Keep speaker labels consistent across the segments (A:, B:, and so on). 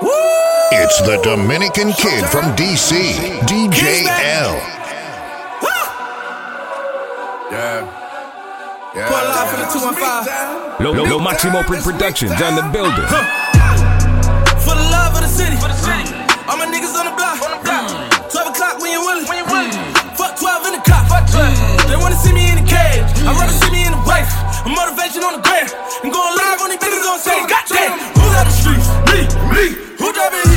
A: It's the Dominican kid from DC, DJ L.
B: Yeah. Yeah.
C: Pull out for the 215.
D: Lo, Lo, Lo Maximo Productions on the building.
C: For the love of the city. All my niggas on the block. Hmm. 12 o'clock when you willing. Hmm. Fuck 12 in the cop. Hmm. They wanna see me in the cage. I'd rather see me in the wife. A motivation on the gram. And going live on these niggas on stage. Goddamn. Who got the streets? Me. Me. Baby.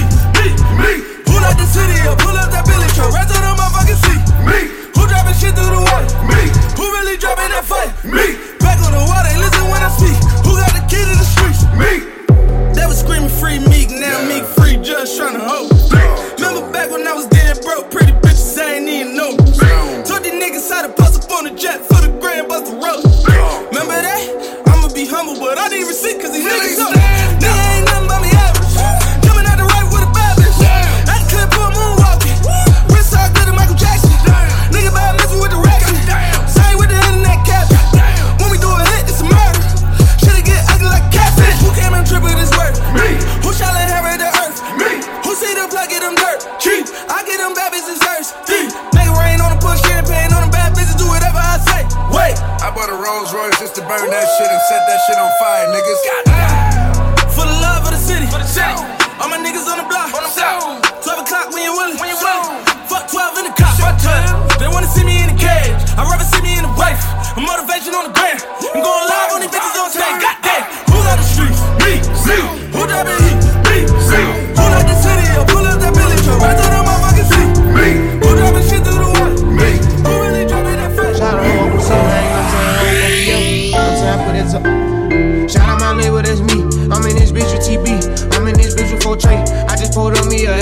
C: Motivation on the gram. I'm going live on these bitches on stage. Goddamn. Who got the streets? Me. Me. Who driving heat? Me. Me. Who like the city? Or pull up that Billy truck. Right to the motherfucking seat.
B: Me.
C: Who driving shit through the water?
B: Me.
C: Who really dropping that fresh?
E: Shout out to Uncle Sam, I ain't gonna tell you, you know what I'm saying? Put it. Shout out my label, that's me. I'm in this bitch with TB. I'm in this bitch with 4. I just pulled up me a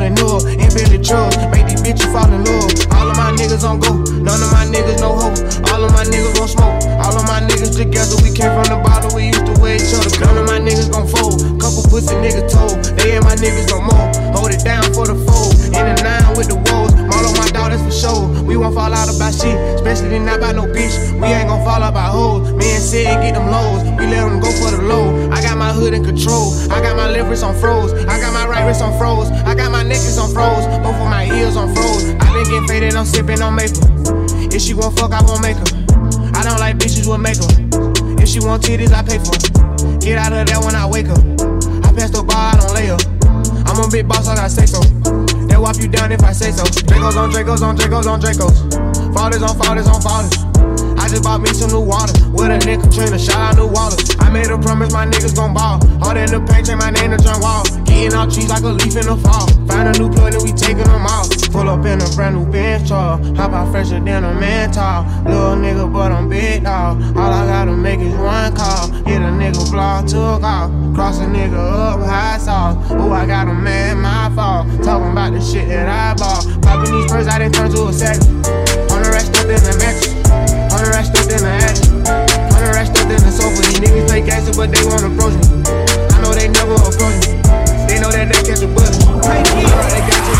E: pulling up? In Billy trucks. Make these bitches fall in love. All of my niggas on go. None of my niggas no hope. All of my niggas gon' smoke. All of my niggas together. We came from the bottom. We used to wear each other. None of my niggas gon' fold. Couple pussy niggas told. They ain't my niggas no more. Hold it down for the fold. In the nine with the woes. All of my daughters for sure. We won't fall out about shit. Especially not about no bitch. We ain't gon' fall out about hoes. Me and Sid get them lows. We let them go for the low. My hood in control. I got my left wrist on froze. I got my right wrist on froze. I got my necklace on froze. Both of my ears on froze. I been getting faded. I'm sipping on maple. If she gon' fuck, I won't make her. I don't like bitches with makeup. If she want titties, I pay for. Get out of there when I wake up. I pass the bar, I don't lay up. I'm a big boss, I gotta say so. They wipe you down if I say so. Dracos on Dracos on Dracos on Dracos. Fathers on fathers on fathers. I just bought me some new water. With a nigga Katrina, shout out new water. I made a promise my niggas gon' ball. Hard in the paint, change my name to John Wall. Getting out trees like a leaf in the fall. Find a new plug and we taking them out. Pull up in a brand new Benz truck. Hop out fresher than a man tall. Little nigga, but I'm big dog. All I gotta make is one call. Hit a nigga block, took off. Cross a nigga up, high sauce. Ooh, I got a man, my fault. Talking about the shit that I bought. Popping these purse, I done turn to a second. On the rest up in the mattress attic. Hundred racks sofa. These niggas play gangster, but they won't approach me. I know they never approach me. They know that they catch a got the.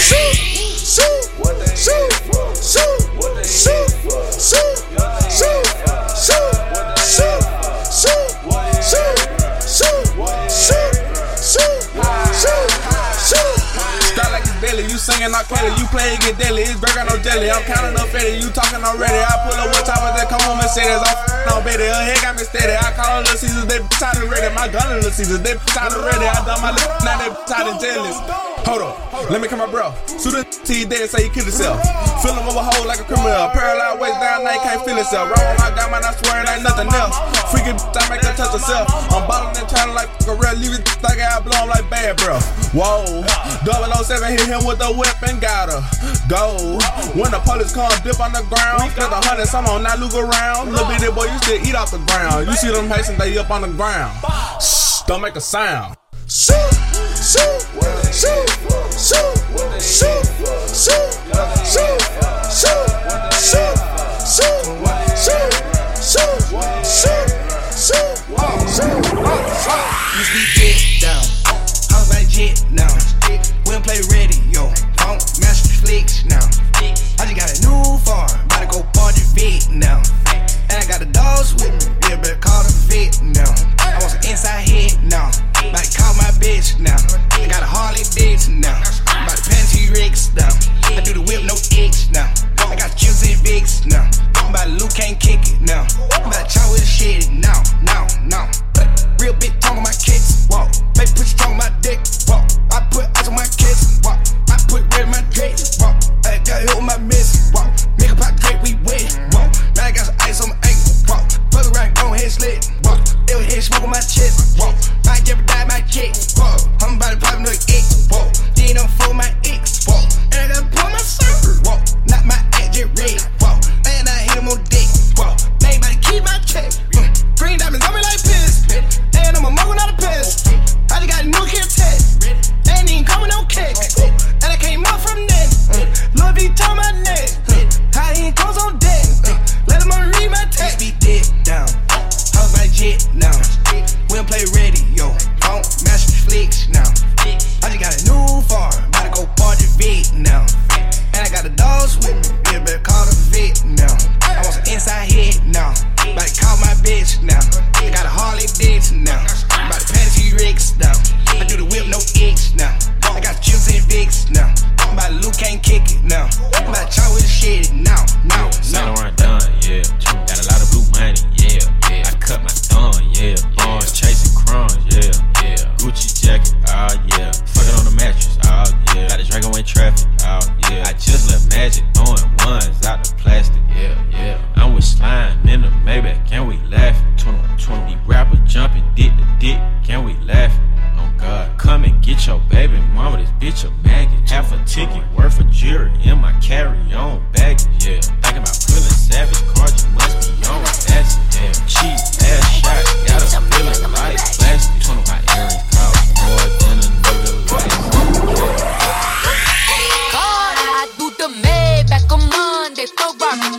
E: Shoot, shoot, shoot, shoot, shoot, shoot, shoot.
F: You singing not Kelly, you play get deadly, it's burger no jelly. I'm counting up Fetty, you talking already. I pull up top of that come on Mercedes. I'm f***ing on Betty, her head got me steady. I call her Little Caesars, they bitch out ready. My gun is Little Caesars, they bitch out ready. I done my lip, now they bitch out jealous. Hold up, let me come my bro. Shoot a T dead, say he killed himself. Fill him over hole like a criminal. Paralyzed waist down, now he can't feel himself. Roll my gun, man, I swear it ain't nothing else. Freaking bitch, I make her touch herself. I'm ballin' and trying like a real, leave it like I blow him like bad, bro. Whoa, 007 hit him with a whip and got her. Go. When the police come, dip on the ground. Spent a hundred, some on that look around. Little bitty boy, you still eat off the ground. You see them Haitians, they up on the ground. Shh, don't make a sound.
E: Shoot, shoot, shoot, shoot, shoot, shoot, shoot, shoot, shoot, shoot, shoot, shoot, shoot, shoot.
C: Used to be jet down. I was like jet now. Don't play radio.
G: They hitting smoke on my chest.
H: Whoa. in traffic. mailbox.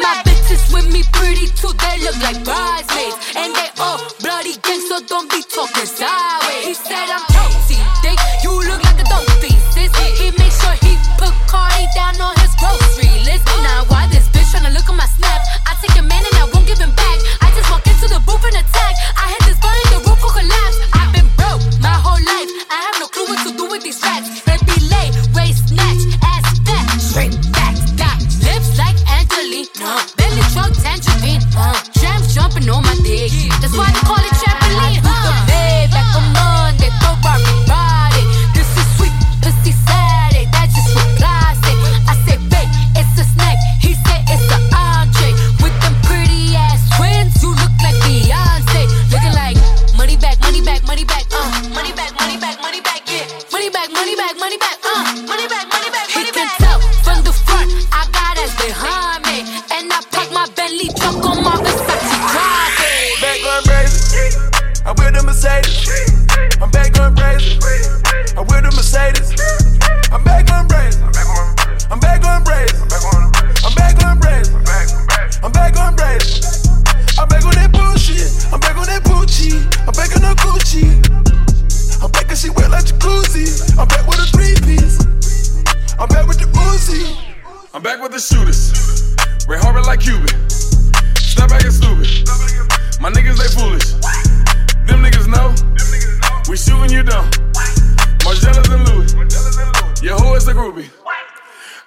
H: my
I: bitches with me pretty too, they look like bridesmaids. And they all bloody gang, so don't be talking sideways. He said I'm That's why they call it Ruby,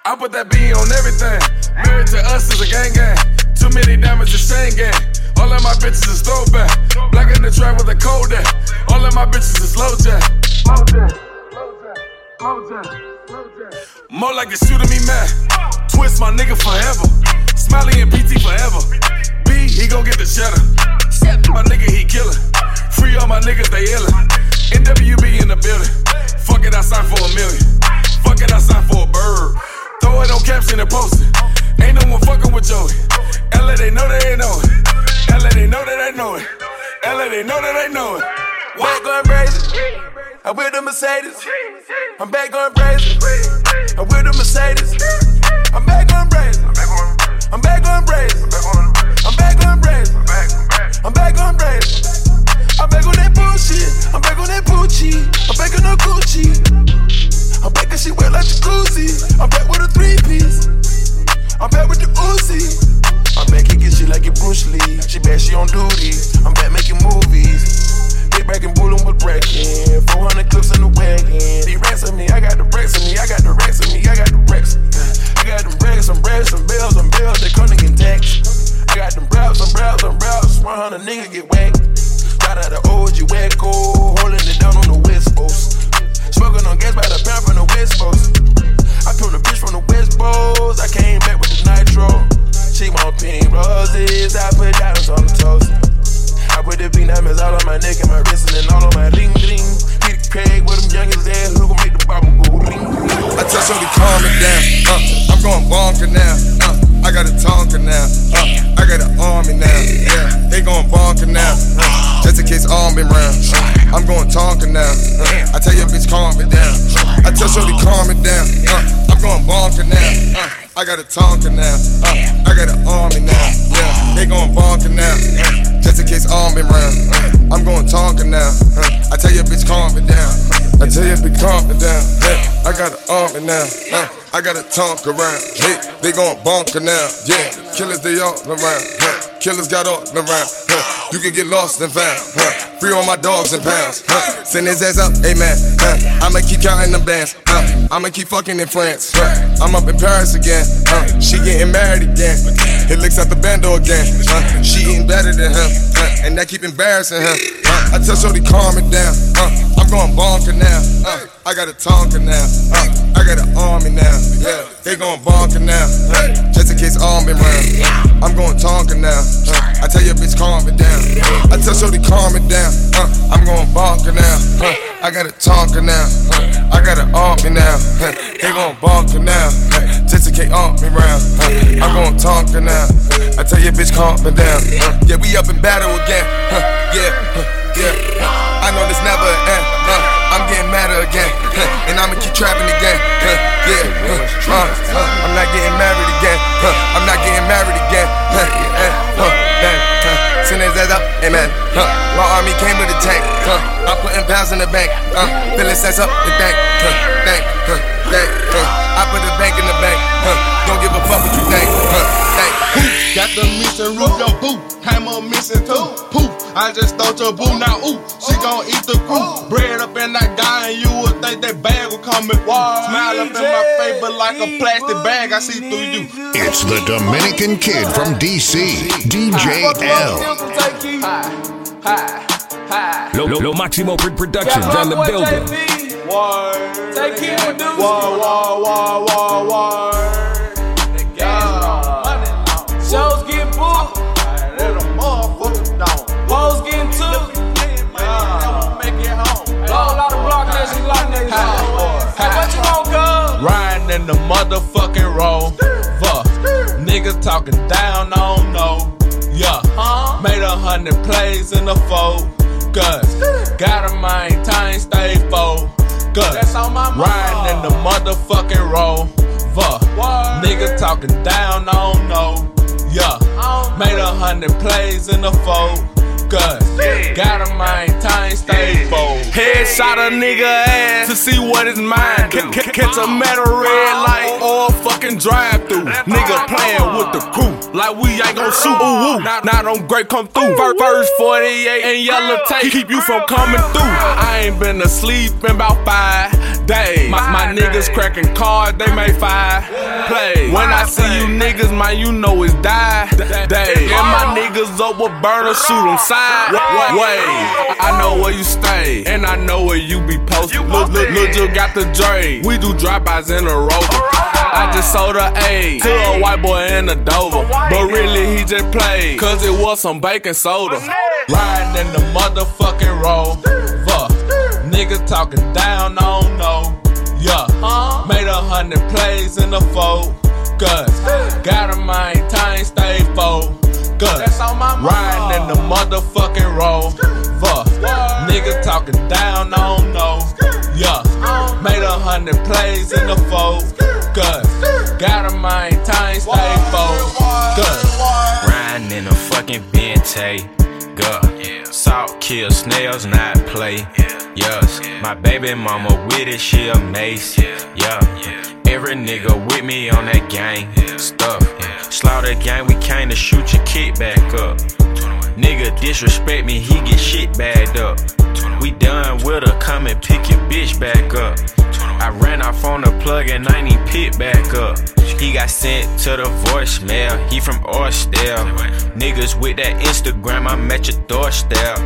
I: I
J: put that B on everything. Married to us is a gang gang. Too many diamonds to chain gang. All of my bitches is throwback. Black in the trap with a cold at. All of my bitches is low jack. Low jack. Low jack. Low jack. More like a shooting me mad. Twist my nigga forever. Smiley and PT forever. B, he gon' get the cheddar. Step my nigga, he killin'. Free all my niggas, they illin'. NWB in the building. Fuck it, I signed for a million. Fuck it, I signed for a bird. Throw it on caps and post it. Ain't no one fucking with Joey.
B: LA, they know they ain't know it. LA, they know that they know it. LA, they know that they know it. Back going crazy. I with the Mercedes. I'm back going crazy. I with the Mercedes. I'm back going crazy. I'm back going crazy. I'm back going crazy. I'm back going crazy. I'm back on that bullshit. I'm back on that Gucci. I'm back on the Gucci. I'm back and she wet like jacuzzi. I'm back with a three piece. I'm back with the Uzi. I'm back kicking shit like it Bruce Lee. She bad, she on duty. I'm back making movies. Get back and bullet with breaking. 400 clips my neck and my wrist and all on my ring ring. Peter Craig with them youngest ass who gon' make the bottle go ring.
K: I tell Shorty calm it down. Uh, I'm going bonker now. Uh, I got a Tonka now. Uh, I got an army now. Yeah, they going bonker now. Uh, just in case arm been round. Uh, I'm going Tonka now. Uh, I tell your bitch calm it down. I tell Shorty calm it down. Uh, I'm going bonker now. Uh, I got a Tonka now. Uh, I got an army now. Yeah, they going bonker now. Uh, just in case arm been round. Uh, I'm going Tonka now. Uh, I tell your bitch calm it down. I tell your bitch calm it down. Yeah, I got an army now. Uh, I got a tonk around. Hey, they gon' bonker now. Yeah, killers they all around. Huh. Killers got all around. Huh. You can get lost and found. Huh. Free all my dogs and pounds. Huh. Send his ass up, amen. Huh. I'ma keep counting them bands. Huh. I'ma keep fucking in France. Huh. I'm up in Paris again. Huh. She getting married again. He licks out the bando again. Huh. She eating better than him. Huh. And that keep embarrassing him. Huh. I tell Shorty calm it down. Uh, I'm going bonker now. Uh, I got a Tonka now. Uh, I got an army now. Yeah, they going bonker now. Uh, case arm been round. I'm going Tonka now. Uh, I tell your bitch calm it down. I tell Shorty calm it down. Uh, I'm going bonker now. Uh, I got a Tonka now. Uh, I got an army now. Uh, they going bonker now. Uh, case arm been round. Uh, I'm going Tonka now. I tell your bitch calm it down. Uh, yeah, we up in battle again. Uh, yeah, uh, yeah. Uh, I know this never end. Uh, I'm getting madder again, huh, and I'ma keep trapping again. Huh, yeah, huh, uh, I'm not getting married again. Huh, I'm not getting married again. Huh, eh, huh, bang, huh. Send his ass up, amen. Huh, my army came with a tank. Huh, I'm putting pounds in the bank. Uh, feeling sense up the bank. Huh, thank, huh, thank, huh. I put the bank in the bank. Huh, don't give a fuck what you think. Huh, thank.
F: Got the missing roof, your boo. Up missing too. Poof, I just stole your boo. Now, ooh, she gon' eat the crew. Bread up in that guy, and you would think that bag would come in. Smile up in my face, but like a plastic bag, I see through you.
A: It's the Dominican kid from DC, DJ L.
D: Lo, Lo, Lo Maximo Pr- Productions on the building.
F: Take whoa,
C: Hey, what you want, cuz?
F: Riding in the motherfucking rover. Niggas talking down, I don't know. Yeah, made a hundred plays in the fold. Gus, gotta maintain, stay focused.
C: That's on my.
F: Riding in the motherfucking rover. Niggas talking down, I don't know. Yeah, made a hundred plays in the fold. Gotta maintain, stay focused. Headshot a nigga ass to see what his mind do. C- catch a metal red light or a fucking drive through. Nigga playing with the crew like we ain't gon' shoot. Ooh, ooh. Now, now them great come through. Fir- First 48 and yellow tape keep you from coming through. I ain't been asleep in about five days. My, my niggas cracking cards, they make five plays. When I see you niggas, man, you know it's die day. And my niggas up with burner, shoot them side. Way, I know where you stay, and I know where you be posted. Look, look, look, just got the Dre. We do drive-bys in a rover. I just sold a A to a white boy in a Dover. But really, he just played, cause it was some baking soda. Riding in the motherfucking rover. Niggas talking down, on know. Yeah, made a hundred plays in the fold. Cause gotta time, stay focused. Good. Riding in the motherfucking rover. Nigga talking down, I don't know. Yeah. Made a hundred plays in the focus. Got a mind, time, stay focused.
L: Riding in a fucking Bentayga. Salt kill snails, not play. Yes, my baby mama with it, she a mace. Yeah, every nigga with me on that gang stuff. Slaughter gang, we came to shoot your kid back up. Nigga disrespect me, he get shit bagged up. We done with her, come and pick your bitch back up. I ran off on the plug and I even pick back up. He got sent to the voicemail, he from Orsdale. Niggas with that Instagram, I'm at your doorstep.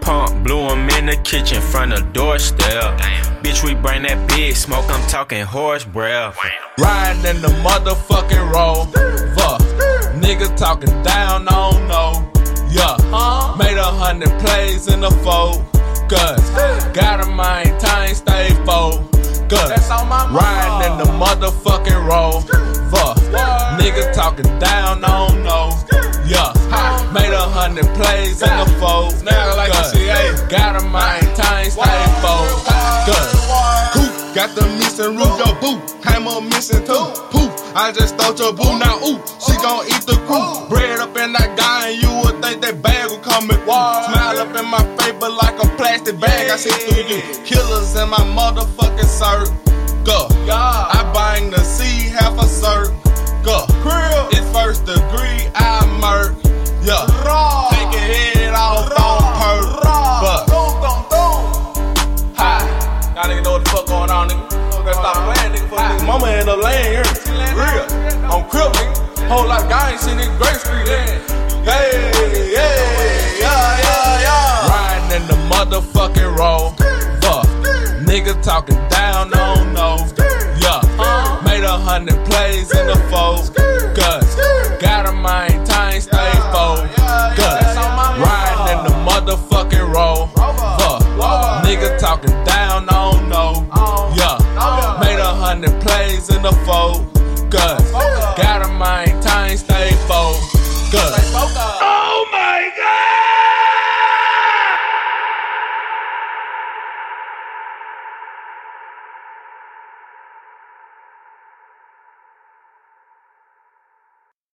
L: Pump blew him in the kitchen front of doorstep. Bitch, we bring that big smoke, I'm talking horse breath.
F: Riding in the motherfucking rover. Nigga talking down, on don't. Yeah, made a hundred plays in the focus. Got a mind, time, stay focused. Riding in the motherfucking rover. Niggas talking down, I don't know. Yeah, made a hundred plays in the focus.
M: Now like I say, hey.
F: Got a mind, time, stay focused.
M: Coop, got the missing root, yo boo. Came up missing too. Poof, I just thought your boo. Now ooh, she gon' eat the crew. Bread up in that guy, and you would think that bag would come with Smile up in my face, but like a plastic bag, I see through you. Killers in my motherfucking
F: hundred plays in the focus. Got a mind, time, stay